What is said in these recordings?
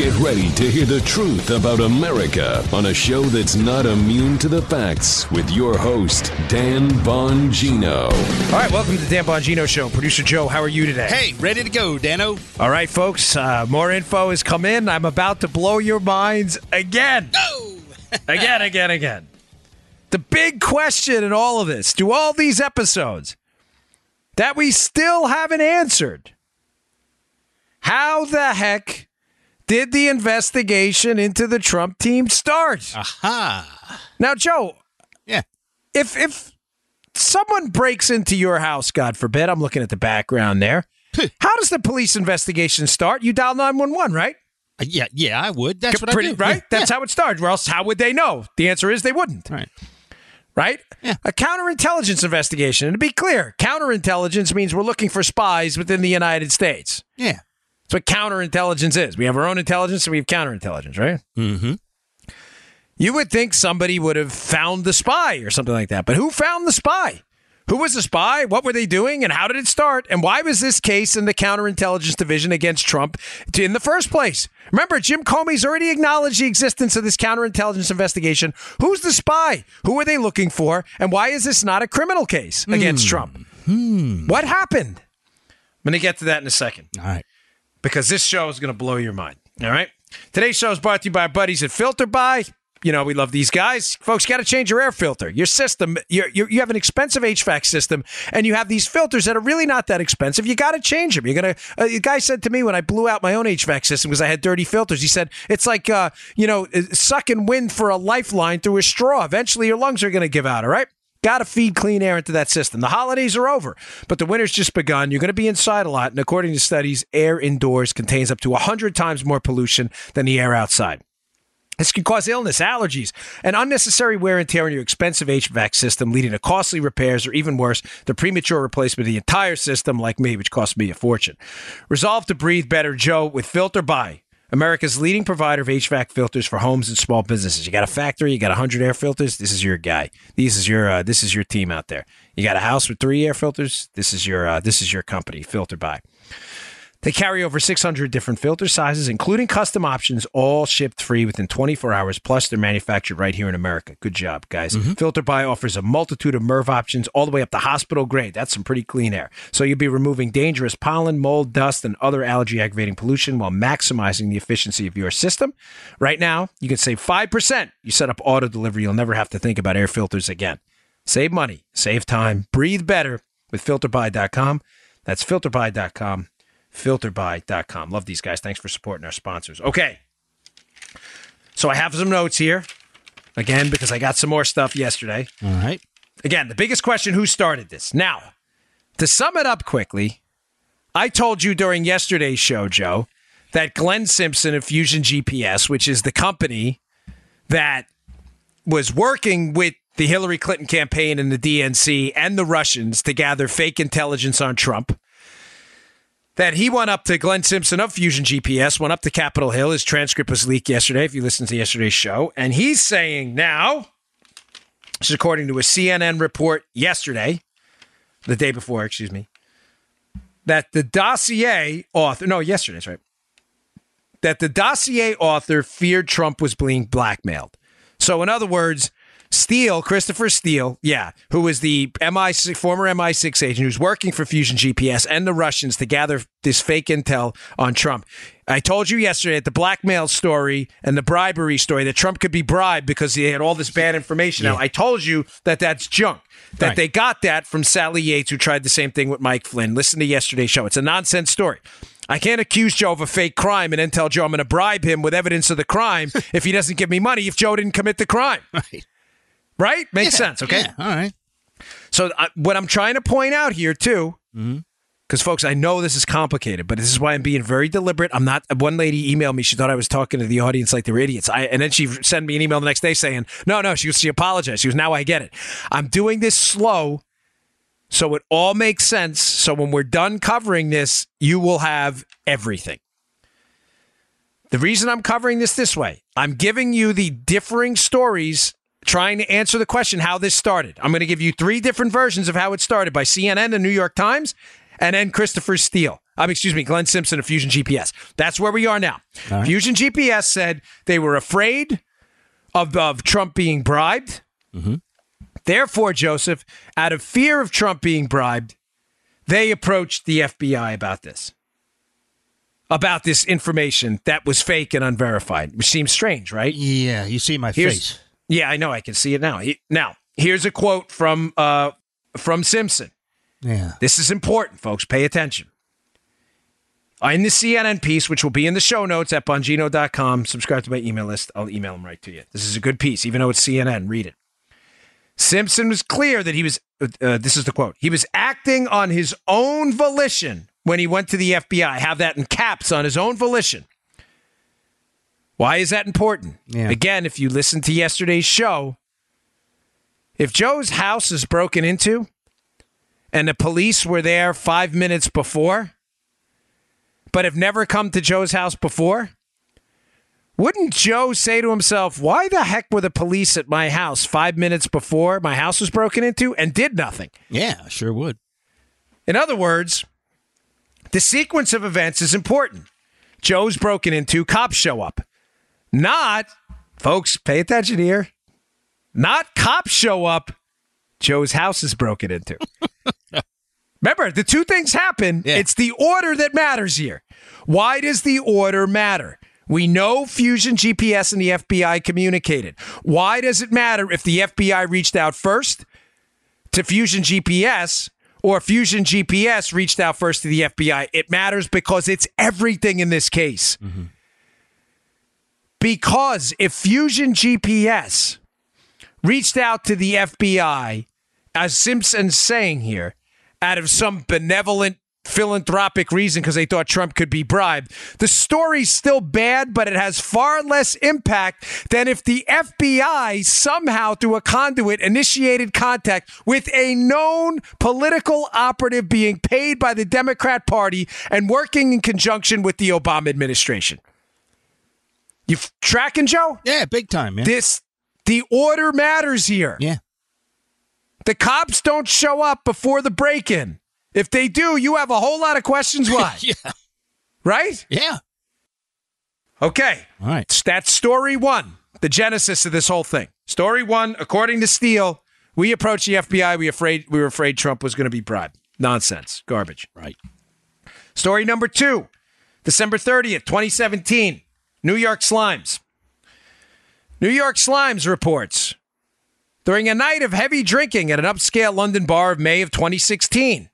Get ready to hear the truth about America on a show that's not immune to the facts with your host, Dan Bongino. All right, welcome to the Dan Bongino Show. Producer Joe, how are you today? Hey, ready to go, Dano. All right, folks, uh, more info has come in. I'm about to blow your minds again. Go! again, again, again. The big question in all of this, do all these episodes that we still haven't answered, how the heck did the investigation into the Trump team start? Aha. Now, Joe, Yeah. if if someone breaks into your house, God forbid, I'm looking at the background there. How does the police investigation start? You dial 911, right? Uh, yeah, yeah, I would. That's what Pretty- I do. Right? Yeah, That's how it started. Or else how would they know? The answer is they wouldn't. Right. Right? Yeah. A counterintelligence investigation. And to be clear, counterintelligence means we're looking for spies within the United States. Yeah. That's what counterintelligence is. We have our own intelligence and we have counterintelligence, right? Mm-hmm. You would think somebody would have found the spy or something like that. But who found the spy? Who was the spy? What were they doing? And how did it start? And why was this case in the counterintelligence division against Trump in the first place? Remember, Jim Comey's already acknowledged the existence of this counterintelligence investigation. Who's the spy? Who are they looking for? And why is this not a criminal case against Trump? What happened? I'm going to get to that in a second All right. Because this show is going to blow your mind. All right. Today's show is brought to you by our buddies at FilterBuy. You know, we love these guys. Folks, you got to change your air filter. Your system, you're, you're, you have an expensive HVAC system, and you have these filters that are really not that expensive. You got to change them. You're going to, uh, a guy said to me when I blew out my own HVAC system because I had dirty filters, he said, it's like, uh, you know, sucking wind for a lifeline through a straw. Eventually, your lungs are going to give out, all right? Got to feed clean air into that system. The holidays are over, but the winter's just begun. You're going to be inside a lot. And according to studies, air indoors contains up to 100 times more pollution than the air outside. This can cause illness, allergies, and unnecessary wear and tear on your expensive HVAC system, leading to costly repairs or even worse, the premature replacement of the entire system, like me, which cost me a fortune. Resolve to breathe better, Joe, with FilterBuy. America's leading provider of HVAC filters for homes and small businesses. You got a factory, you got 100 air filters, this is your guy. This is your uh, this is your team out there. You got a house with 3 air filters, this is your uh, this is your company, FilterBuy. They carry over 600 different filter sizes, including custom options, all shipped free within 24 hours. Plus, they're manufactured right here in America. Good job, guys. Mm-hmm. FilterBuy offers a multitude of MERV options all the way up to hospital grade. That's some pretty clean air. So you'll be removing dangerous pollen, mold, dust, and other allergy aggravating pollution while maximizing the efficiency of your system. Right now, you can save 5%. You set up auto delivery, you'll never have to think about air filters again. Save money, save time, breathe better with filterbuy.com. That's filterbuy.com filterbuy.com. Love these guys. Thanks for supporting our sponsors. Okay. So I have some notes here. Again, because I got some more stuff yesterday. All right. Again, the biggest question who started this? Now, to sum it up quickly, I told you during yesterday's show, Joe, that Glenn Simpson of Fusion GPS, which is the company that was working with the Hillary Clinton campaign and the DNC and the Russians to gather fake intelligence on Trump, that he went up to Glenn Simpson of Fusion GPS, went up to Capitol Hill. His transcript was leaked yesterday, if you listened to yesterday's show. And he's saying now, this is according to a CNN report yesterday, the day before, excuse me, that the dossier author, no, yesterday's right, that the dossier author feared Trump was being blackmailed. So, in other words, Steele, Christopher Steele, yeah, who was the MI6, former MI6 agent who's working for Fusion GPS and the Russians to gather this fake intel on Trump. I told you yesterday at the blackmail story and the bribery story that Trump could be bribed because he had all this bad information. Now, I told you that that's junk. That Right. they got that from Sally Yates, who tried the same thing with Mike Flynn. Listen to yesterday's show. It's a nonsense story. I can't accuse Joe of a fake crime and then tell Joe I'm going to bribe him with evidence of the crime if he doesn't give me money if Joe didn't commit the crime. Right. Right? Makes Yeah, sense. Okay. yeah, all right. So uh, what I'm trying to point out here too, Mm-hmm. because folks, I know this is complicated, but this is why I'm being very deliberate. I'm not. One lady emailed me; she thought I was talking to the audience like they were idiots. I, and then she sent me an email the next day saying, "No, no." She was, she apologized. She was, "Now I get it. I'm doing this slow." So it all makes sense. So when we're done covering this, you will have everything. The reason I'm covering this this way, I'm giving you the differing stories trying to answer the question how this started. I'm going to give you three different versions of how it started by CNN, the New York Times, and then Christopher Steele. Mean, excuse me, Glenn Simpson of Fusion GPS. That's where we are now. right. Fusion GPS said they were afraid of, of Trump being bribed. Mm-hmm. Therefore, Joseph, out of fear of Trump being bribed, they approached the FBI about this. About this information that was fake and unverified, which seems strange, right? Yeah, you see my Here's- face. Yeah, I know. I can see it now. He- Now, here's a quote from uh, from Simpson. Yeah. This is important, folks. Pay attention. In the CNN piece, which will be in the show notes at bongino.com, subscribe to my email list. I'll email them right to you. This is a good piece, even though it's CNN. Read it. Simpson was clear that he was, uh, this is the quote, he was acting on his own volition when he went to the FBI. Have that in caps on his own volition. Why is that important? Yeah. Again, if you listen to yesterday's show, if Joe's house is broken into and the police were there five minutes before, but have never come to Joe's house before, wouldn't Joe say to himself, Why the heck were the police at my house five minutes before my house was broken into and did nothing? Yeah, sure would. In other words, the sequence of events is important. Joe's broken into, cops show up. Not, folks, pay attention here. Not cops show up, Joe's house is broken into. Remember, the two things happen. Yeah. It's the order that matters here. Why does the order matter? We know Fusion GPS and the FBI communicated. Why does it matter if the FBI reached out first to Fusion GPS or Fusion GPS reached out first to the FBI? It matters because it's everything in this case. Mm-hmm. Because if Fusion GPS reached out to the FBI, as Simpson's saying here, out of some benevolent philanthropic reason because they thought Trump could be bribed. The story's still bad, but it has far less impact than if the FBI somehow, through a conduit, initiated contact with a known political operative being paid by the Democrat Party and working in conjunction with the Obama administration. You f- tracking, Joe? Yeah, big time, man. This the order matters here. yeah. The cops don't show up before the break in. If they do, you have a whole lot of questions why, Yeah. right? Yeah. Okay. All right. That's story one, the genesis of this whole thing. Story one, according to Steele, we approached the FBI. We afraid we were afraid Trump was going to be bribed. Nonsense. Garbage. Right. Story number two, December 30th, 2017, New York Slimes. New York Slimes reports during a night of heavy drinking at an upscale London bar of May of 2016.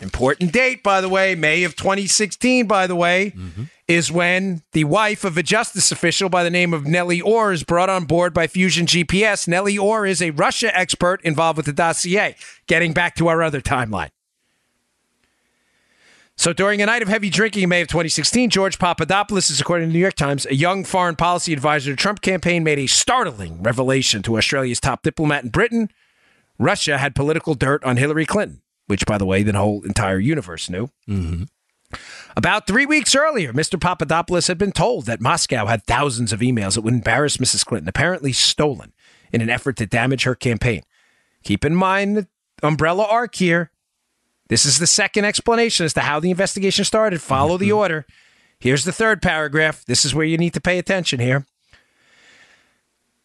Important date, by the way, May of 2016, by the way, mm-hmm. is when the wife of a justice official by the name of Nellie Ohr is brought on board by Fusion GPS. Nellie Ohr is a Russia expert involved with the dossier. Getting back to our other timeline. So during a night of heavy drinking in May of 2016, George Papadopoulos is, according to the New York Times, a young foreign policy advisor to the Trump campaign, made a startling revelation to Australia's top diplomat in Britain. Russia had political dirt on Hillary Clinton, which, by the way, the whole entire universe knew. Mm-hmm. About three weeks earlier, Mr. Papadopoulos had been told that Moscow had thousands of emails that would embarrass Mrs. Clinton, apparently stolen in an effort to damage her campaign. Keep in mind the umbrella arc here. This is the second explanation as to how the investigation started. Follow the mm-hmm. order. Here's the third paragraph. This is where you need to pay attention here.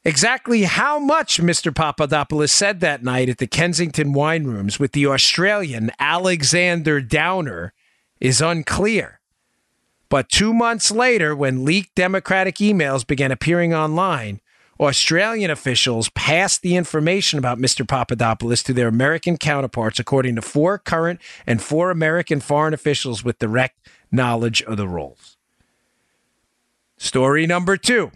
Exactly how much Mr. Papadopoulos said that night at the Kensington wine rooms with the Australian Alexander Downer is unclear. But two months later, when leaked Democratic emails began appearing online, Australian officials passed the information about Mr. Papadopoulos to their American counterparts, according to four current and four American foreign officials with direct knowledge of the roles. Story number two.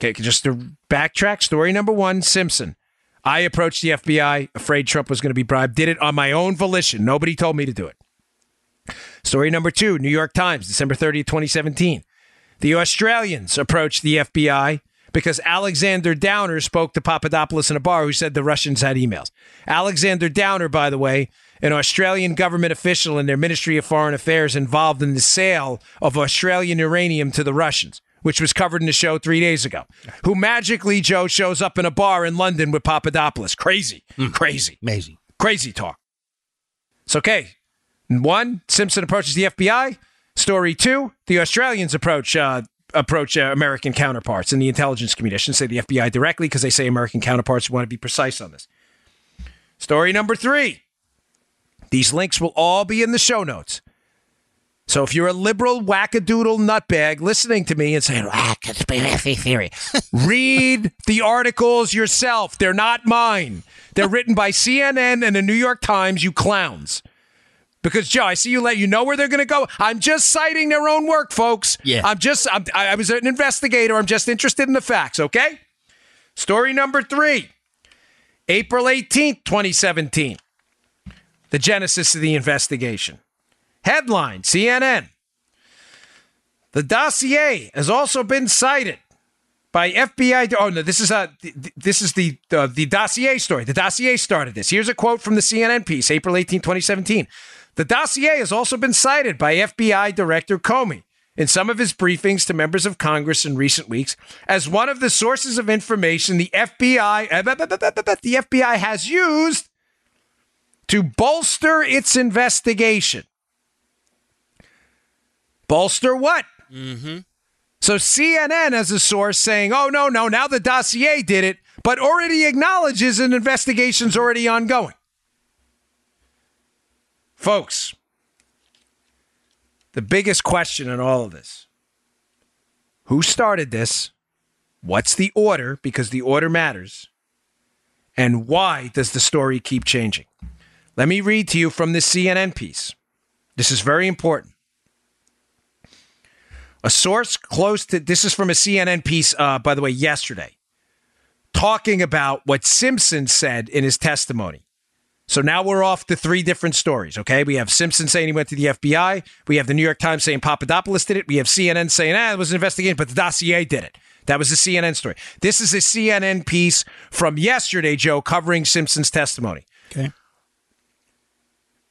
Okay, just to backtrack, story number one Simpson. I approached the FBI, afraid Trump was going to be bribed, did it on my own volition. Nobody told me to do it. Story number two New York Times, December 30, 2017. The Australians approached the FBI because Alexander Downer spoke to Papadopoulos in a bar who said the Russians had emails. Alexander Downer, by the way, an Australian government official in their Ministry of Foreign Affairs involved in the sale of Australian uranium to the Russians, which was covered in the show three days ago, who magically, Joe, shows up in a bar in London with Papadopoulos. Crazy, crazy, Amazing. crazy talk. It's okay. One, Simpson approaches the FBI. Story two, the Australians approach uh, approach uh, American counterparts in the intelligence community. I shouldn't say the FBI directly because they say American counterparts want to be precise on this. Story number three. These links will all be in the show notes. So if you're a liberal wackadoodle nutbag listening to me and saying, ah, conspiracy theory, read the articles yourself. They're not mine. They're written by CNN and the New York Times, you clowns. Because Joe, I see you let you know where they're going to go. I'm just citing their own work, folks. Yeah. I'm just I'm, I was an investigator. I'm just interested in the facts. Okay. Story number three, April 18th, 2017. The genesis of the investigation. Headline: CNN. The dossier has also been cited by FBI. Oh no, this is a this is the uh, the dossier story. The dossier started this. Here's a quote from the CNN piece, April 18, 2017. The dossier has also been cited by FBI Director Comey in some of his briefings to members of Congress in recent weeks as one of the sources of information the FBI the FBI has used to bolster its investigation. Bolster what? Mm-hmm. So CNN has a source saying, "Oh no, no, now the dossier did it," but already acknowledges an investigation's already ongoing. Folks, the biggest question in all of this who started this? What's the order? Because the order matters. And why does the story keep changing? Let me read to you from this CNN piece. This is very important. A source close to this is from a CNN piece, uh, by the way, yesterday, talking about what Simpson said in his testimony. So now we're off to three different stories. Okay, we have Simpson saying he went to the FBI. We have the New York Times saying Papadopoulos did it. We have CNN saying ah, it was an investigation, but the dossier did it. That was the CNN story. This is a CNN piece from yesterday, Joe, covering Simpson's testimony. Okay.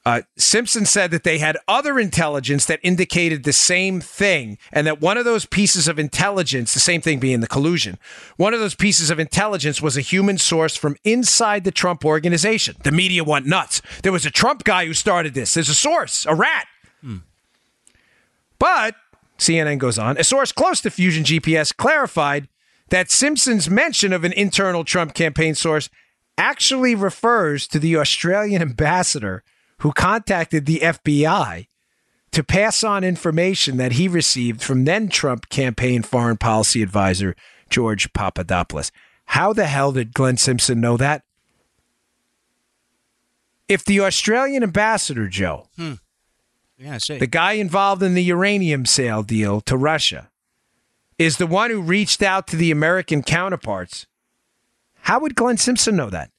Uh, Simpson said that they had other intelligence that indicated the same thing, and that one of those pieces of intelligence, the same thing being the collusion, one of those pieces of intelligence was a human source from inside the Trump organization. The media went nuts. There was a Trump guy who started this. There's a source, a rat. Hmm. But CNN goes on, a source close to Fusion GPS clarified that Simpson's mention of an internal Trump campaign source actually refers to the Australian ambassador who contacted the FBI to pass on information that he received from then Trump campaign foreign policy advisor George Papadopoulos. How the hell did Glenn Simpson know that? If the Australian ambassador, Joe, hmm. yeah, the guy involved in the uranium sale deal to Russia, is the one who reached out to the American counterparts, how would Glenn Simpson know that?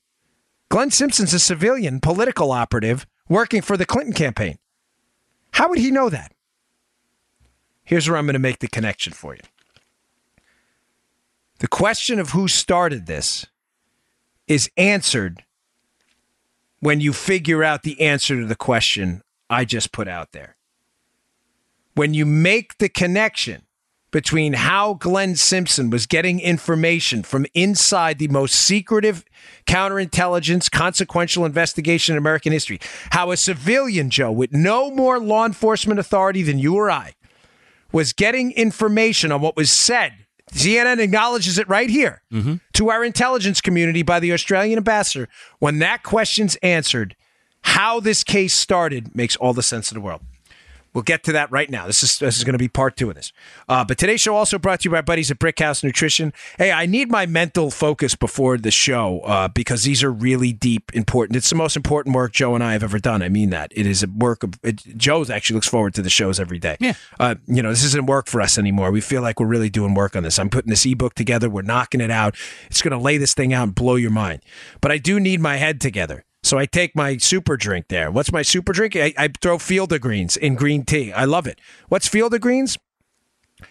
Glenn Simpson's a civilian political operative working for the Clinton campaign. How would he know that? Here's where I'm going to make the connection for you. The question of who started this is answered when you figure out the answer to the question I just put out there. When you make the connection between how Glenn Simpson was getting information from inside the most secretive counterintelligence consequential investigation in American history. How a civilian, Joe, with no more law enforcement authority than you or I, was getting information on what was said. CNN acknowledges it right here mm-hmm. to our intelligence community by the Australian ambassador. When that question's answered, how this case started makes all the sense in the world. We'll get to that right now. This is this is going to be part two of this. Uh, but today's show also brought to you by buddies at Brickhouse Nutrition. Hey, I need my mental focus before the show uh, because these are really deep, important. It's the most important work Joe and I have ever done. I mean that it is a work of. It, Joe actually looks forward to the shows every day. Yeah. Uh, you know, this isn't work for us anymore. We feel like we're really doing work on this. I'm putting this ebook together. We're knocking it out. It's going to lay this thing out and blow your mind. But I do need my head together. So I take my super drink there. What's my super drink? I, I throw field of greens in green tea. I love it. What's field of greens?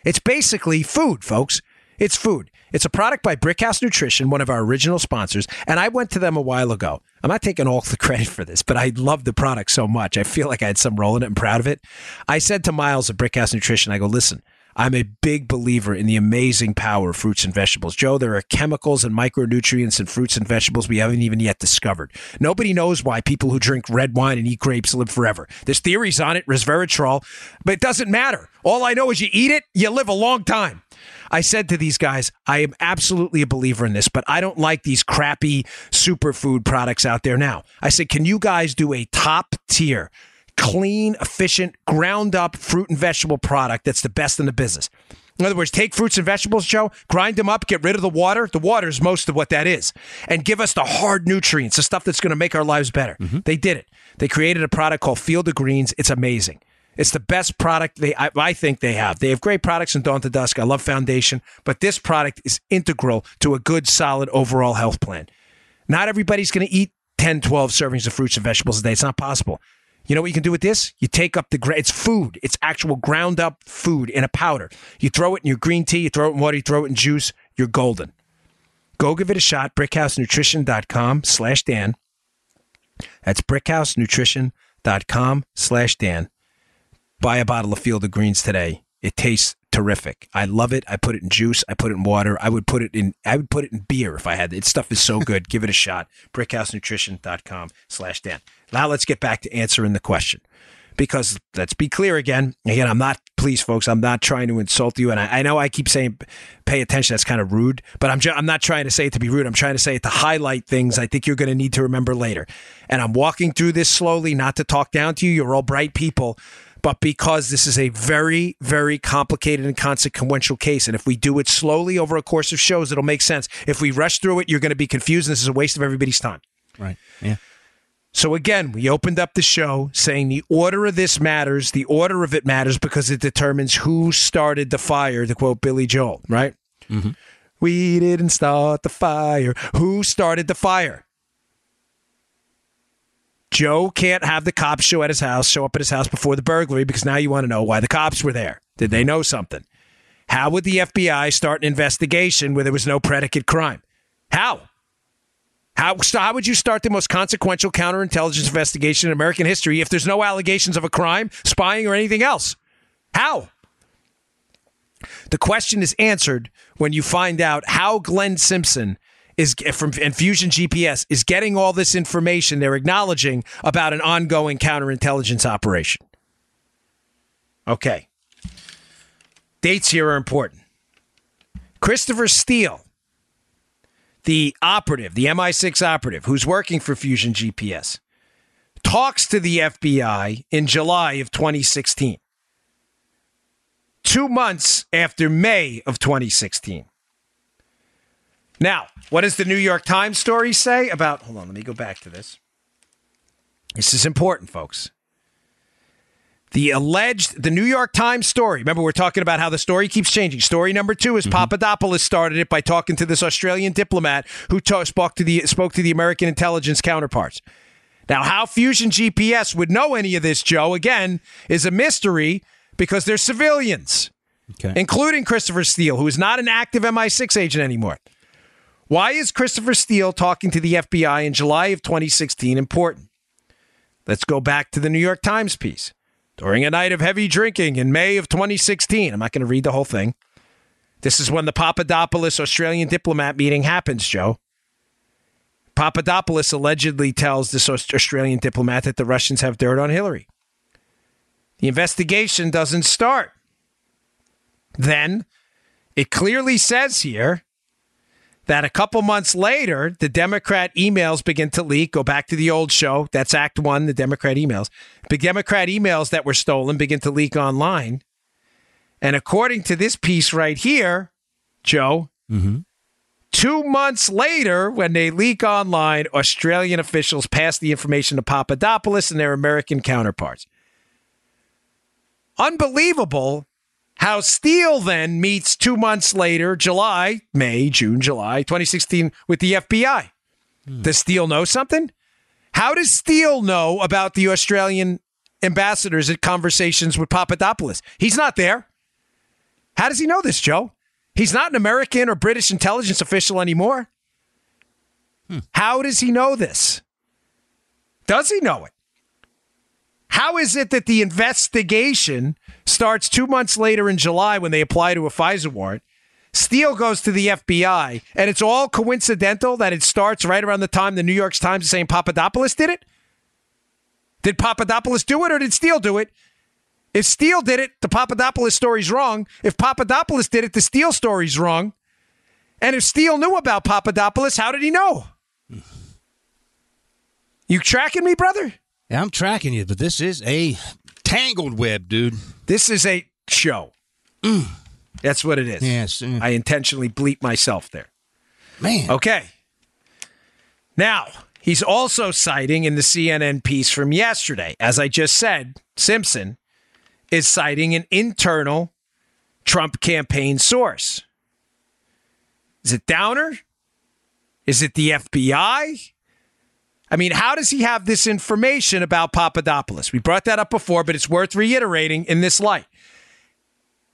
It's basically food, folks. It's food. It's a product by Brickhouse Nutrition, one of our original sponsors. And I went to them a while ago. I'm not taking all the credit for this, but I love the product so much. I feel like I had some role in it. I'm proud of it. I said to Miles at Brickhouse Nutrition, I go, listen, I'm a big believer in the amazing power of fruits and vegetables. Joe, there are chemicals and micronutrients in fruits and vegetables we haven't even yet discovered. Nobody knows why people who drink red wine and eat grapes live forever. There's theories on it, resveratrol, but it doesn't matter. All I know is you eat it, you live a long time. I said to these guys, I am absolutely a believer in this, but I don't like these crappy superfood products out there now. I said, can you guys do a top tier, clean, efficient, ground up fruit and vegetable product that's the best in the business? In other words, take fruits and vegetables, Joe, grind them up, get rid of the water. The water is most of what that is, and give us the hard nutrients, the stuff that's going to make our lives better. Mm-hmm. They did it. They created a product called Field of Greens. It's amazing. It's the best product they I, I, think they have. They have great products in Dawn to Dusk. I love Foundation, but this product is integral to a good, solid overall health plan. Not everybody's going to eat 10, 12 servings of fruits and vegetables a day. It's not possible. You know what you can do with this? You take up the it's food. It's actual ground up food in a powder. You throw it in your green tea, you throw it in water, you throw it in juice, you're golden. Go give it a shot. BrickhouseNutrition.com slash Dan. That's BrickhouseNutrition.com slash Dan buy a bottle of Field of Greens today. It tastes terrific. I love it. I put it in juice. I put it in water. I would put it in I would put it in beer if I had it. It stuff is so good. Give it a shot. BrickhouseNutrition.com slash Dan. Now let's get back to answering the question. Because let's be clear again. Again, I'm not please folks, I'm not trying to insult you. And I, I know I keep saying pay attention, that's kind of rude, but I'm ju- I'm not trying to say it to be rude. I'm trying to say it to highlight things I think you're gonna need to remember later. And I'm walking through this slowly, not to talk down to you. You're all bright people but because this is a very, very complicated and consequential case. And if we do it slowly over a course of shows, it'll make sense. If we rush through it, you're going to be confused. And this is a waste of everybody's time. Right. Yeah. So again, we opened up the show saying the order of this matters. The order of it matters because it determines who started the fire, to quote Billy Joel, right? Mm-hmm. We didn't start the fire. Who started the fire? Joe can't have the cops show at his house, show up at his house before the burglary because now you want to know why the cops were there. Did they know something? How would the FBI start an investigation where there was no predicate crime? How? How, how would you start the most consequential counterintelligence investigation in American history if there's no allegations of a crime, spying, or anything else? How? The question is answered when you find out how Glenn Simpson is from Enfusion GPS is getting all this information they're acknowledging about an ongoing counterintelligence operation. Okay. Dates here are important. Christopher Steele, the operative, the MI6 operative who's working for Fusion GPS, talks to the FBI in July of 2016. Two months after May of 2016. Now, what does the New York Times story say about? Hold on, let me go back to this. This is important, folks. The alleged, the New York Times story. Remember, we're talking about how the story keeps changing. Story number two is mm-hmm. Papadopoulos started it by talking to this Australian diplomat who spoke to the spoke to the American intelligence counterparts. Now, how Fusion GPS would know any of this, Joe, again, is a mystery because they're civilians, okay. including Christopher Steele, who is not an active MI6 agent anymore. Why is Christopher Steele talking to the FBI in July of 2016 important? Let's go back to the New York Times piece. During a night of heavy drinking in May of 2016, I'm not going to read the whole thing. This is when the Papadopoulos Australian diplomat meeting happens, Joe. Papadopoulos allegedly tells this Australian diplomat that the Russians have dirt on Hillary. The investigation doesn't start. Then it clearly says here that a couple months later, the Democrat emails begin to leak. Go back to the old show. That's Act One, the Democrat emails. The Democrat emails that were stolen begin to leak online. And according to this piece right here, Joe, mm-hmm. two months later, when they leak online, Australian officials pass the information to Papadopoulos and their American counterparts. Unbelievable how Steele then meets two months later, July, May, June, July 2016, with the FBI. Hmm. Does Steele know something? How does Steele know about the Australian ambassadors at conversations with Papadopoulos? He's not there. How does he know this, Joe? He's not an American or British intelligence official anymore. Hmm. How does he know this? Does he know it? How is it that the investigation starts two months later in July when they apply to a FISA warrant? Steele goes to the FBI, and it's all coincidental that it starts right around the time the New York Times is saying Papadopoulos did it? Did Papadopoulos do it or did Steele do it? If Steele did it, the Papadopoulos story's wrong. If Papadopoulos did it, the Steele story's wrong. And if Steele knew about Papadopoulos, how did he know? You tracking me, brother? Yeah, I'm tracking you, but this is a tangled web, dude. This is a show. Mm. That's what it is. Yes. Mm. I intentionally bleep myself there. Man. Okay. Now, he's also citing in the CNN piece from yesterday, as I just said, Simpson is citing an internal Trump campaign source. Is it Downer? Is it the FBI? I mean, how does he have this information about Papadopoulos? We brought that up before, but it's worth reiterating in this light.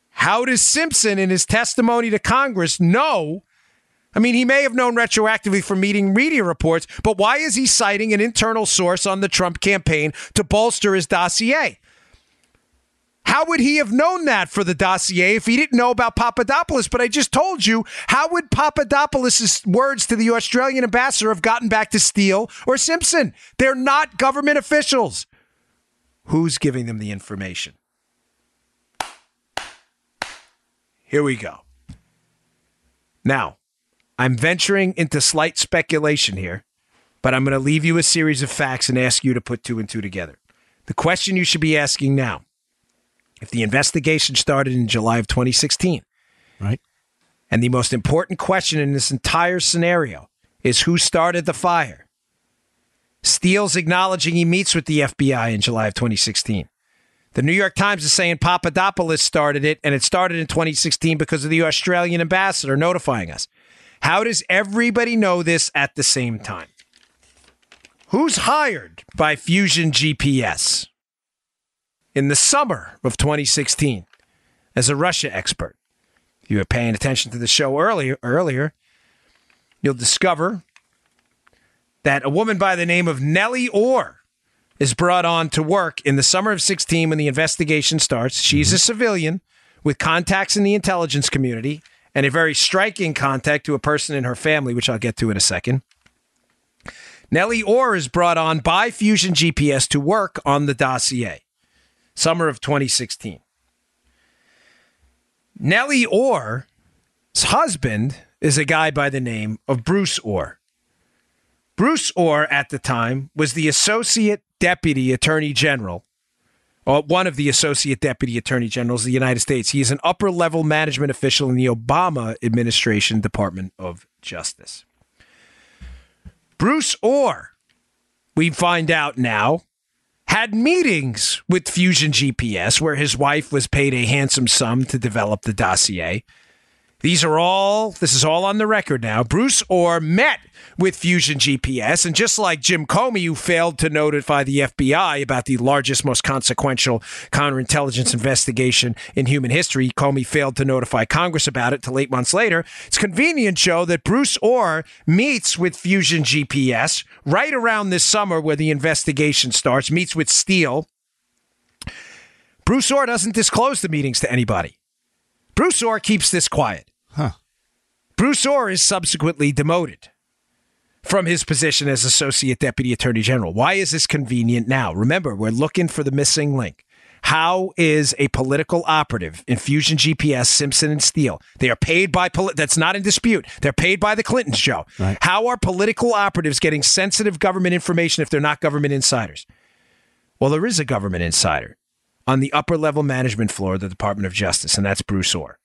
How does Simpson, in his testimony to Congress, know? I mean, he may have known retroactively from meeting media reports, but why is he citing an internal source on the Trump campaign to bolster his dossier? How would he have known that for the dossier if he didn't know about Papadopoulos? But I just told you, how would Papadopoulos' words to the Australian ambassador have gotten back to Steele or Simpson? They're not government officials. Who's giving them the information? Here we go. Now, I'm venturing into slight speculation here, but I'm going to leave you a series of facts and ask you to put two and two together. The question you should be asking now if the investigation started in July of 2016, right? And the most important question in this entire scenario is who started the fire? Steele's acknowledging he meets with the FBI in July of 2016. The New York Times is saying Papadopoulos started it, and it started in 2016 because of the Australian ambassador notifying us. How does everybody know this at the same time? Who's hired by Fusion GPS in the summer of 2016 as a Russia expert? If you were paying attention to the show earlier, earlier, you'll discover that a woman by the name of Nellie Ohr is brought on to work in the summer of 16 when the investigation starts. She's mm-hmm. a civilian with contacts in the intelligence community and a very striking contact to a person in her family, which I'll get to in a second. Nellie Ohr is brought on by Fusion GPS to work on the dossier. Summer of 2016. Nellie Ohr's husband is a guy by the name of Bruce Ohr. Bruce Ohr at the time was the associate deputy attorney general, or one of the associate deputy attorney generals of the United States. He is an upper level management official in the Obama administration Department of Justice. Bruce Ohr, we find out now, had meetings with Fusion GPS where his wife was paid a handsome sum to develop the dossier. These are all, this is all on the record now. Bruce Ohr met with Fusion GPS. And just like Jim Comey, who failed to notify the FBI about the largest, most consequential counterintelligence investigation in human history, Comey failed to notify Congress about it till eight months later. It's convenient, Joe, that Bruce Ohr meets with Fusion GPS right around this summer where the investigation starts, meets with Steele. Bruce Ohr doesn't disclose the meetings to anybody. Bruce Ohr keeps this quiet. Bruce Ohr is subsequently demoted from his position as Associate Deputy Attorney General. Why is this convenient now? Remember, we're looking for the missing link. How is a political operative in Fusion GPS, Simpson and Steele? They are paid by poli- that's not in dispute. They're paid by the Clintons, Joe. Right. How are political operatives getting sensitive government information if they're not government insiders? Well, there is a government insider on the upper level management floor of the Department of Justice, and that's Bruce Ohr.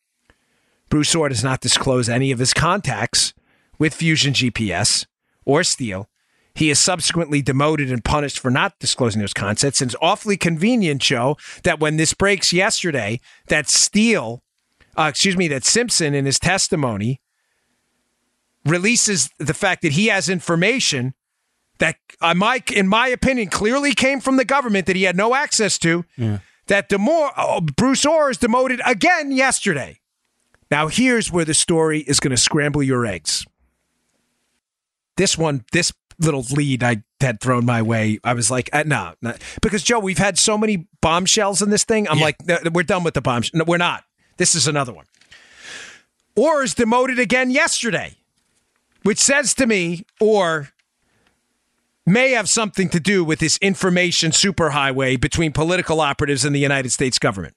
Bruce Ohr does not disclose any of his contacts with Fusion GPS or Steele. He is subsequently demoted and punished for not disclosing those concepts. And it's awfully convenient, Joe, that when this breaks yesterday, that Steele, uh, excuse me, that Simpson in his testimony releases the fact that he has information that, uh, my, in my opinion, clearly came from the government that he had no access to. Yeah. That Demore, oh, Bruce Ohr is demoted again yesterday. Now, here's where the story is going to scramble your eggs. This one, this little lead I had thrown my way, I was like, uh, no, nah, because Joe, we've had so many bombshells in this thing. I'm Yeah. like, no, we're done with the bombs. No, we're not. This is another one. Ohr is demoted again yesterday, which says to me, Ohr may have something to do with this information superhighway between political operatives and the United States government.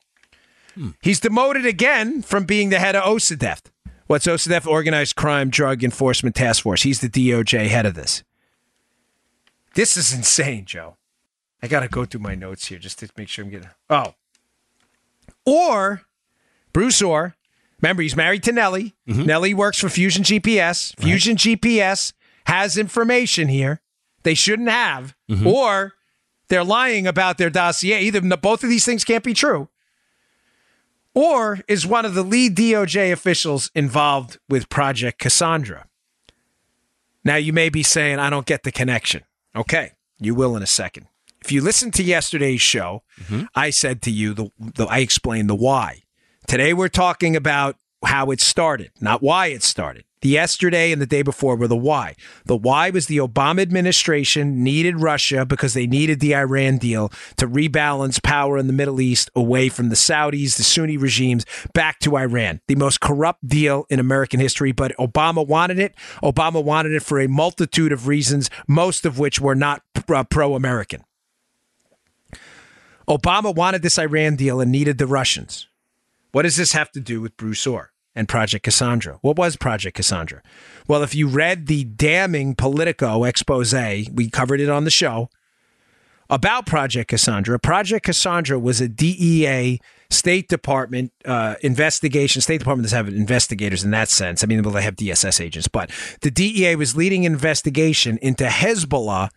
He's demoted again from being the head of OCDETF. What's OCDETF? Organized Crime Drug Enforcement Task Force. He's the DOJ head of this. This is insane, Joe. I got to go through my notes here just to make sure I'm getting. Oh. Ohr Bruce Ohr. Remember, he's married to Nellie. Mm-hmm. Nellie works for Fusion GPS. Fusion GPS has information here they shouldn't have, mm-hmm. or they're lying about their dossier. Either both of these things can't be true. Ohr is one of the lead DOJ officials involved with Project Cassandra? Now, you may be saying, I don't get the connection. Okay, you will in a second. If you listen to yesterday's show, mm-hmm. I said to you, the, the, I explained the why. Today, we're talking about how it started, not why it started. The yesterday and the day before were the why. The why was the Obama administration needed Russia because they needed the Iran deal to rebalance power in the Middle East away from the Saudis, the Sunni regimes, back to Iran. The most corrupt deal in American history, but Obama wanted it. Obama wanted it for a multitude of reasons, most of which were not uh, pro American. Obama wanted this Iran deal and needed the Russians. What does this have to do with Bruce Ohr and Project Cassandra? What was Project Cassandra? Well, if you read the damning Politico expose, we covered it on the show about Project Cassandra. Project Cassandra was a DEA State Department uh, investigation. State Department doesn't have investigators in that sense. I mean, well, they have DSS agents, but the DEA was leading investigation into Hezbollah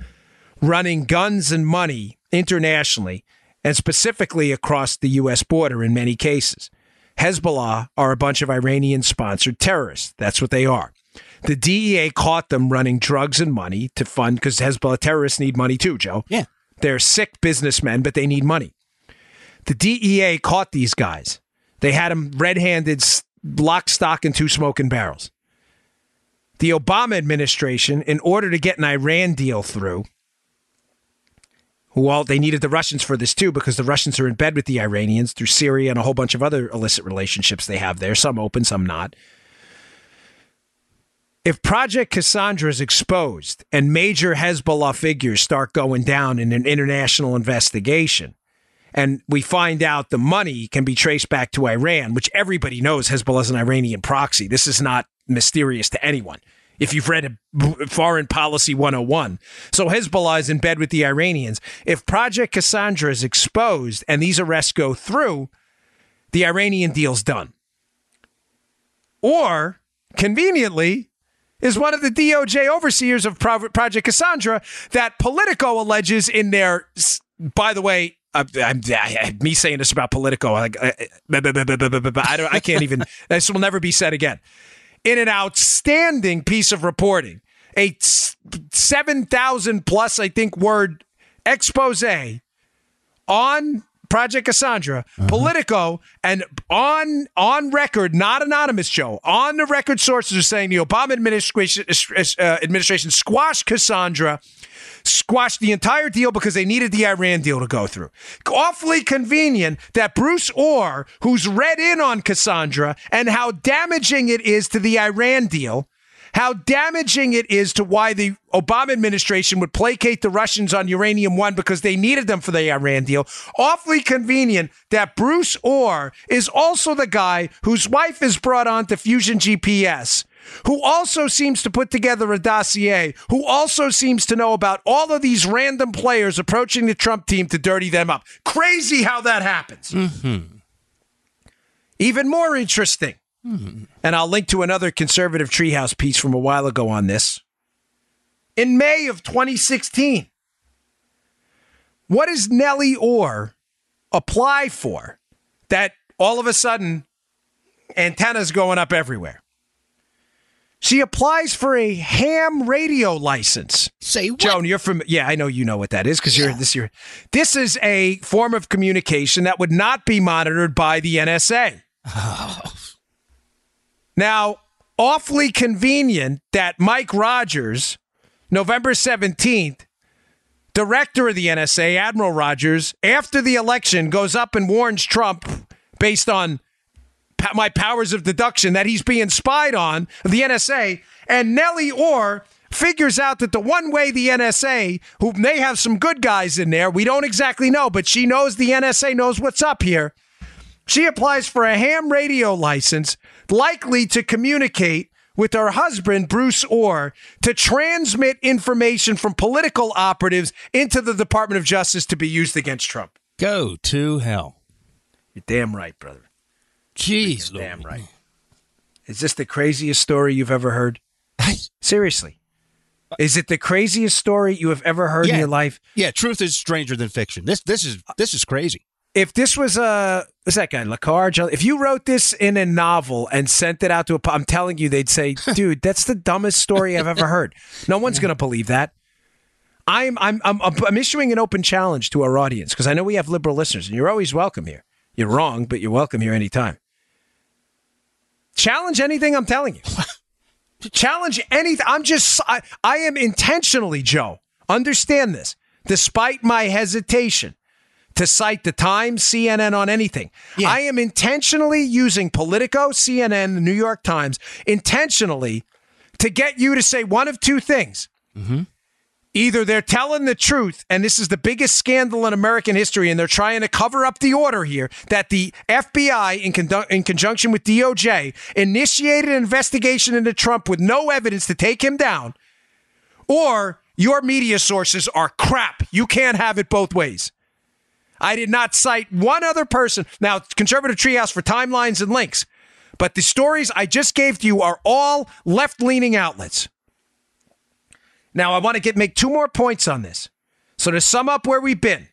running guns and money internationally and specifically across the U.S. border in many cases. Hezbollah are a bunch of Iranian sponsored terrorists. That's what they are. The DEA caught them running drugs and money to fund because Hezbollah terrorists need money too, Joe. Yeah. They're sick businessmen, but they need money. The DEA caught these guys. They had them red handed, lock, stock, and two smoking barrels. The Obama administration, in order to get an Iran deal through, well, they needed the Russians for this too, because the Russians are in bed with the Iranians through Syria and a whole bunch of other illicit relationships they have there, some open, some not. If Project Cassandra is exposed and major Hezbollah figures start going down in an international investigation, and we find out the money can be traced back to Iran, which everybody knows Hezbollah is an Iranian proxy. This is not mysterious to anyone if you've read Foreign Policy 101. So Hezbollah is in bed with the Iranians. If Project Cassandra is exposed and these arrests go through, the Iranian deal's done. Ohr, conveniently, is one of the DOJ overseers of Project Cassandra that Politico alleges in their, by the way, uh, I'm, I, me saying this about Politico, I, I, I, don't, I can't even, this will never be said again in an outstanding piece of reporting, a 7,000 plus, I think, word expose on Project Cassandra, uh-huh. Politico, and on on record, not anonymous, Joe, on the record sources are saying the Obama administration uh, administration squashed Cassandra, squashed the entire deal because they needed the Iran deal to go through. Awfully convenient that Bruce Ohr, who's read in on Cassandra and how damaging it is to the Iran deal, how damaging it is to why the Obama administration would placate the Russians on uranium one because they needed them for the Iran deal. Awfully convenient that Bruce Ohr is also the guy whose wife is brought on to Fusion GPS. Who also seems to put together a dossier, who also seems to know about all of these random players approaching the Trump team to dirty them up. Crazy how that happens. Mm-hmm. Even more interesting. Mm-hmm. And I'll link to another conservative treehouse piece from a while ago on this. In May of 2016, what does Nellie Ohr apply for that all of a sudden antennas going up everywhere? She applies for a ham radio license. Say what? Joan, you're from yeah, I know you know what that is because you're this year. This is a form of communication that would not be monitored by the NSA. Oh. Now, awfully convenient that Mike Rogers November 17th, director of the NSA, Admiral Rogers, after the election, goes up and warns Trump based on my powers of deduction that he's being spied on, the NSA. And Nellie Ohr figures out that the one way the NSA, who may have some good guys in there, we don't exactly know, but she knows the NSA knows what's up here. She applies for a ham radio license, likely to communicate with her husband, Bruce Ohr, to transmit information from political operatives into the Department of Justice to be used against Trump. Go to hell. You're damn right, brother. Jeez, damn right. Is this the craziest story you've ever heard? Seriously. Is it the craziest story you have ever heard yeah. in your life? Yeah, truth is stranger than fiction. This this is this is crazy. If this was a what's that guy le Carré? If you wrote this in a novel and sent it out to a, I'm telling you, they'd say, "Dude, that's the dumbest story I've ever heard." No one's going to believe that. I'm I'm I'm I'm issuing an open challenge to our audience because I know we have liberal listeners, and you're always welcome here. You're wrong, but you're welcome here anytime. Challenge anything I'm telling you. Challenge anything. I'm just, I, I am intentionally, Joe, understand this, despite my hesitation to cite the Times, CNN on anything. Yeah. I am intentionally using Politico, CNN, the New York Times, intentionally to get you to say one of two things. Mm-hmm. Either they're telling the truth, and this is the biggest scandal in American history, and they're trying to cover up the order here that the FBI, in, con- in conjunction with DOJ, initiated an investigation into Trump with no evidence to take him down, or your media sources are crap. You can't have it both ways. I did not cite one other person. Now, Conservative Treehouse for timelines and links, but the stories I just gave to you are all left leaning outlets. Now, I want to get make two more points on this. So to sum up where we've been,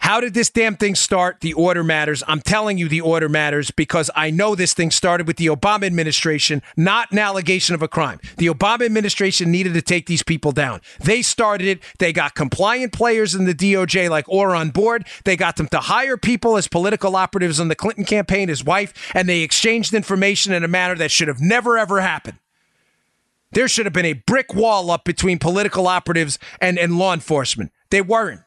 how did this damn thing start? The order matters. I'm telling you the order matters because I know this thing started with the Obama administration, not an allegation of a crime. The Obama administration needed to take these people down. They started it. They got compliant players in the DOJ like Ohr on board. They got them to hire people as political operatives in the Clinton campaign, his wife, and they exchanged information in a manner that should have never ever happened. There should have been a brick wall up between political operatives and, and law enforcement. They weren't.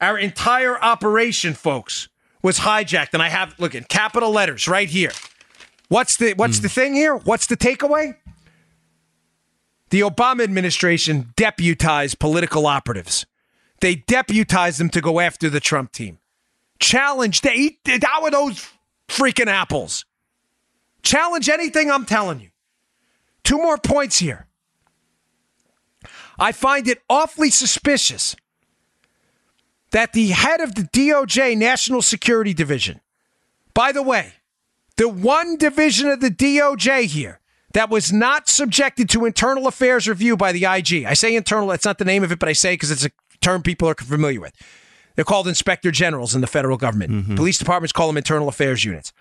Our entire operation, folks, was hijacked. And I have look in capital letters right here. What's the what's mm. the thing here? What's the takeaway? The Obama administration deputized political operatives. They deputized them to go after the Trump team. Challenge they eat of those freaking apples. Challenge anything I'm telling you. Two more points here. I find it awfully suspicious that the head of the DOJ National Security Division, by the way, the one division of the DOJ here that was not subjected to internal affairs review by the IG. I say internal, that's not the name of it, but I say because it's a term people are familiar with. They're called inspector generals in the federal government. Mm-hmm. Police departments call them internal affairs units.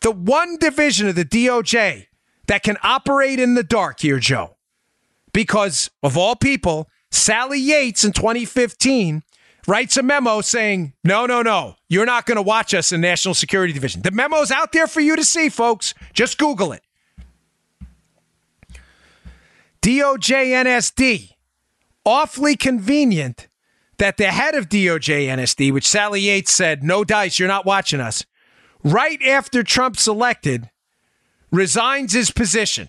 The one division of the DOJ that can operate in the dark here, Joe. Because of all people, Sally Yates in 2015 writes a memo saying, no, no, no, you're not going to watch us in National Security Division. The memo's out there for you to see, folks. Just Google it. DOJ NSD. Awfully convenient that the head of DOJ NSD, which Sally Yates said, no dice, you're not watching us, right after Trump's selected, resigns his position.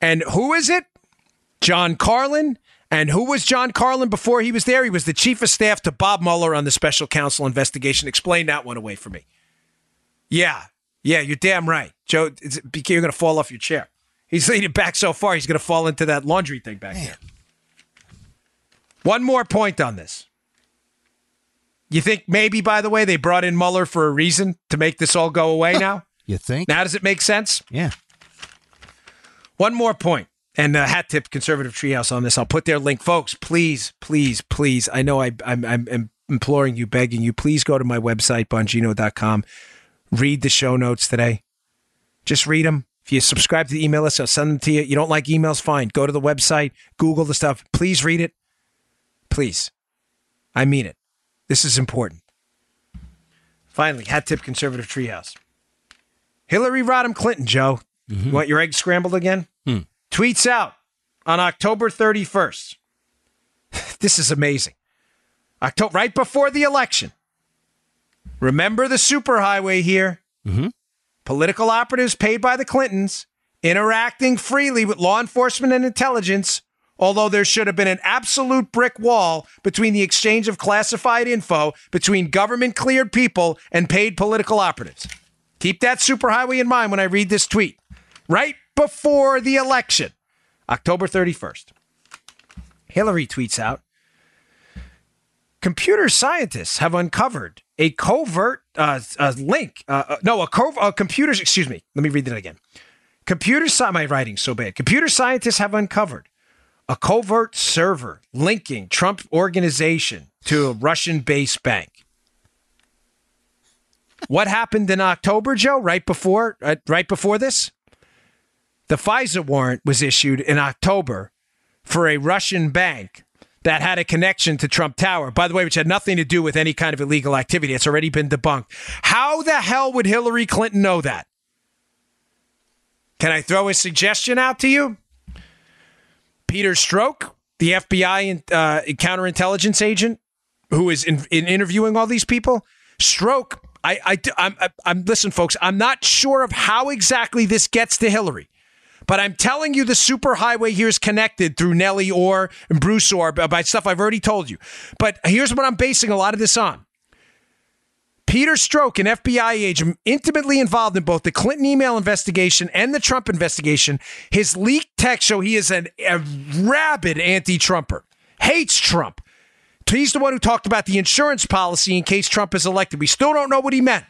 And who is it? John Carlin. And who was John Carlin before he was there? He was the chief of staff to Bob Mueller on the special counsel investigation. Explain that one away for me. Yeah. Yeah, you're damn right. Joe, you're going to fall off your chair. He's leaning back so far, he's going to fall into that laundry thing back Man. there. One more point on this. You think maybe, by the way, they brought in Mueller for a reason to make this all go away now? You think? Now, does it make sense? Yeah. One more point, and uh, hat tip conservative treehouse on this. I'll put their link, folks. Please, please, please. I know I, I'm, I'm imploring you, begging you. Please go to my website, bongino.com. Read the show notes today. Just read them. If you subscribe to the email list, I'll send them to you. You don't like emails? Fine. Go to the website, Google the stuff. Please read it. Please. I mean it. This is important. Finally, hat tip conservative treehouse. Hillary Rodham Clinton, Joe. Mm-hmm. You want your egg scrambled again? Hmm. tweets out on October 31st. This is amazing. October, right before the election. Remember the superhighway here. Mm-hmm. Political operatives paid by the Clintons interacting freely with law enforcement and intelligence, although there should have been an absolute brick wall between the exchange of classified info between government cleared people and paid political operatives. Keep that superhighway in mind when I read this tweet. Right before the election, October 31st. Hillary tweets out Computer scientists have uncovered a covert uh, a link. Uh, uh, no, a cov- uh, computers. Excuse me. Let me read that again. Computer sci- my writing so bad. Computer scientists have uncovered a covert server linking Trump organization to a Russian-based bank. What happened in October, Joe? Right before, uh, right before this, the FISA warrant was issued in October for a Russian bank that had a connection to Trump Tower, by the way, which had nothing to do with any kind of illegal activity. It's already been debunked. How the hell would Hillary Clinton know that? Can I throw a suggestion out to you? Peter Strzok, the FBI uh, counterintelligence agent who is in, in interviewing all these people, Strzok. I, I, I'm, I'm, listen, folks. I'm not sure of how exactly this gets to Hillary. But I'm telling you, the superhighway here is connected through Nellie Ohr and Bruce Ohr by stuff I've already told you. But here's what I'm basing a lot of this on. Peter Strzok, an FBI agent intimately involved in both the Clinton email investigation and the Trump investigation, his leaked text show he is an, a rabid anti-Trumper, hates Trump. He's the one who talked about the insurance policy in case Trump is elected. We still don't know what he meant.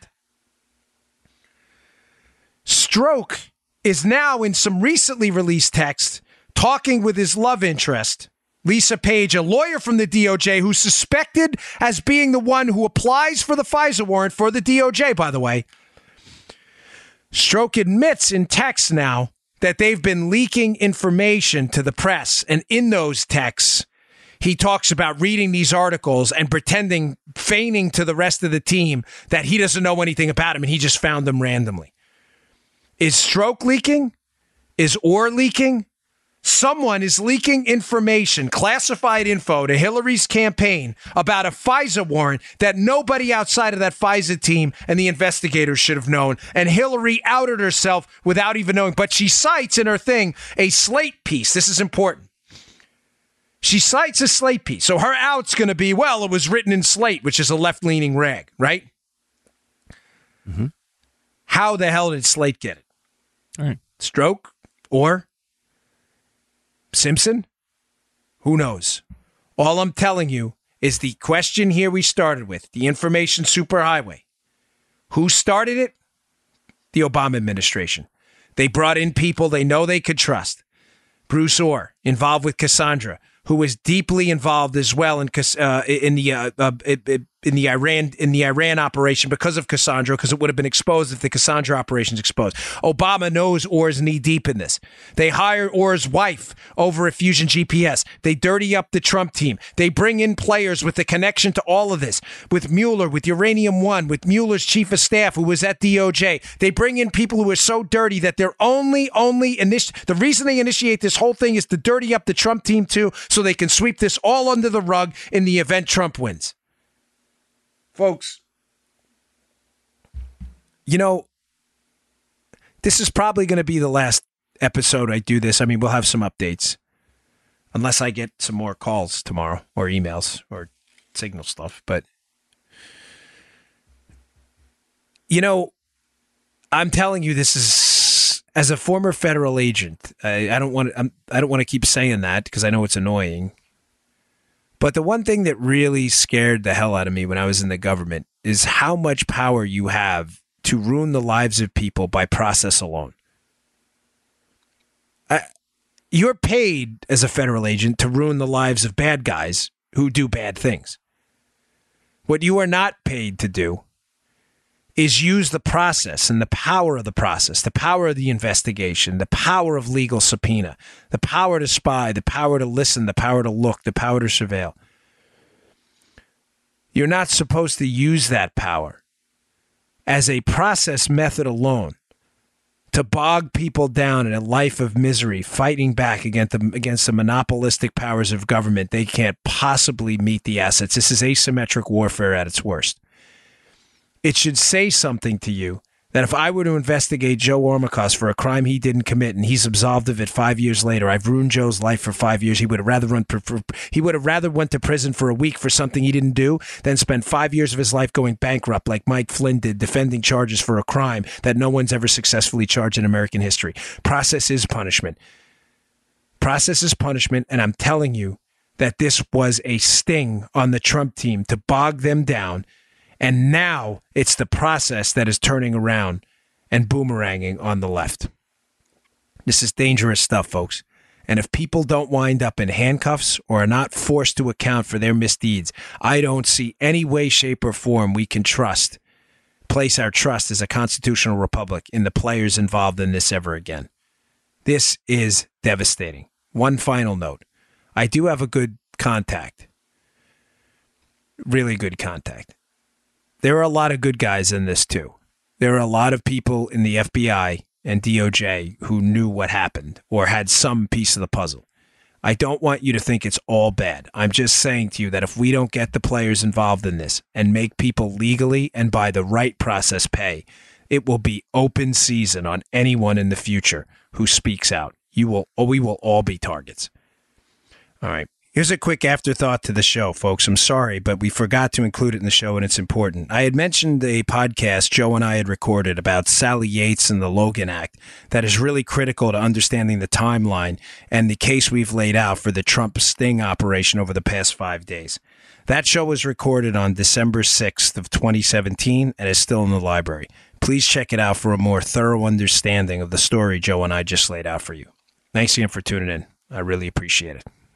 Strzok is now in some recently released text talking with his love interest, Lisa Page, a lawyer from the DOJ who's suspected as being the one who applies for the FISA warrant for the DOJ, by the way. Strzok admits in text now that they've been leaking information to the press. And in those texts, he talks about reading these articles and pretending, feigning to the rest of the team that he doesn't know anything about them and he just found them randomly. Is Strzok leaking? Is Ohr leaking? Someone is leaking information, classified info to Hillary's campaign about a FISA warrant that nobody outside of that FISA team and the investigators should have known. And Hillary outed herself without even knowing. But she cites in her thing a slate piece. This is important. She cites a slate piece. So her out's going to be, well, it was written in slate, which is a left leaning rag, right? Mm-hmm. How the hell did Slate get it? Right. Strzok or Simpson? Who knows? All I'm telling you is the question here we started with the information superhighway. Who started it? The Obama administration. They brought in people they know they could trust. Bruce Ohr, involved with Cassandra, who was deeply involved as well in uh, in the uh, uh, in the Iran in the Iran operation because of Cassandra, because it would have been exposed if the Cassandra operation's exposed. Obama knows Ohr's knee deep in this. They hire Ohr's wife over at Fusion GPS. They dirty up the Trump team. They bring in players with the connection to all of this, with Mueller, with Uranium One, with Mueller's chief of staff who was at DOJ. They bring in people who are so dirty that they're only only initi- the reason they initiate this whole thing is to dirty up the Trump team too, so they can sweep this all under the rug in the event Trump wins. Folks, you know, this is probably going to be the last episode I do this. I mean, we'll have some updates unless I get some more calls tomorrow or emails or signal stuff. But, you know, I'm telling you, this is as a former federal agent. I, I don't want to. I don't want to keep saying that because I know it's annoying. But the one thing that really scared the hell out of me when I was in the government is how much power you have to ruin the lives of people by process alone. I, you're paid as a federal agent to ruin the lives of bad guys who do bad things. What you are not paid to do is use the process and the power of the process, the power of the investigation, the power of legal subpoena, the power to spy, the power to listen, the power to look, the power to surveil. You're not supposed to use that power as a process method alone to bog people down in a life of misery, fighting back against the, against the monopolistic powers of government. They can't possibly meet the assets. This is asymmetric warfare at its worst. It should say something to you that if I were to investigate Joe Armacost for a crime he didn't commit and he's absolved of it five years later, I've ruined Joe's life for five years. He would have rather run. He would have rather went to prison for a week for something he didn't do than spend five years of his life going bankrupt like Mike Flynn did, defending charges for a crime that no one's ever successfully charged in American history. Process is punishment. Process is punishment, and I'm telling you that this was a sting on the Trump team to bog them down and now it's the process that is turning around and boomeranging on the left. This is dangerous stuff, folks. And if people don't wind up in handcuffs or are not forced to account for their misdeeds, I don't see any way, shape, or form we can trust, place our trust as a constitutional republic in the players involved in this ever again. This is devastating. One final note I do have a good contact, really good contact there are a lot of good guys in this too. There are a lot of people in the FBI and DOJ who knew what happened or had some piece of the puzzle. I don't want you to think it's all bad. I'm just saying to you that if we don't get the players involved in this and make people legally and by the right process pay, it will be open season on anyone in the future who speaks out. You will, we will all be targets. All right. Here's a quick afterthought to the show, folks. I'm sorry, but we forgot to include it in the show, and it's important. I had mentioned a podcast Joe and I had recorded about Sally Yates and the Logan Act that is really critical to understanding the timeline and the case we've laid out for the Trump sting operation over the past five days. That show was recorded on December 6th of 2017 and is still in the library. Please check it out for a more thorough understanding of the story Joe and I just laid out for you. Thanks again for tuning in. I really appreciate it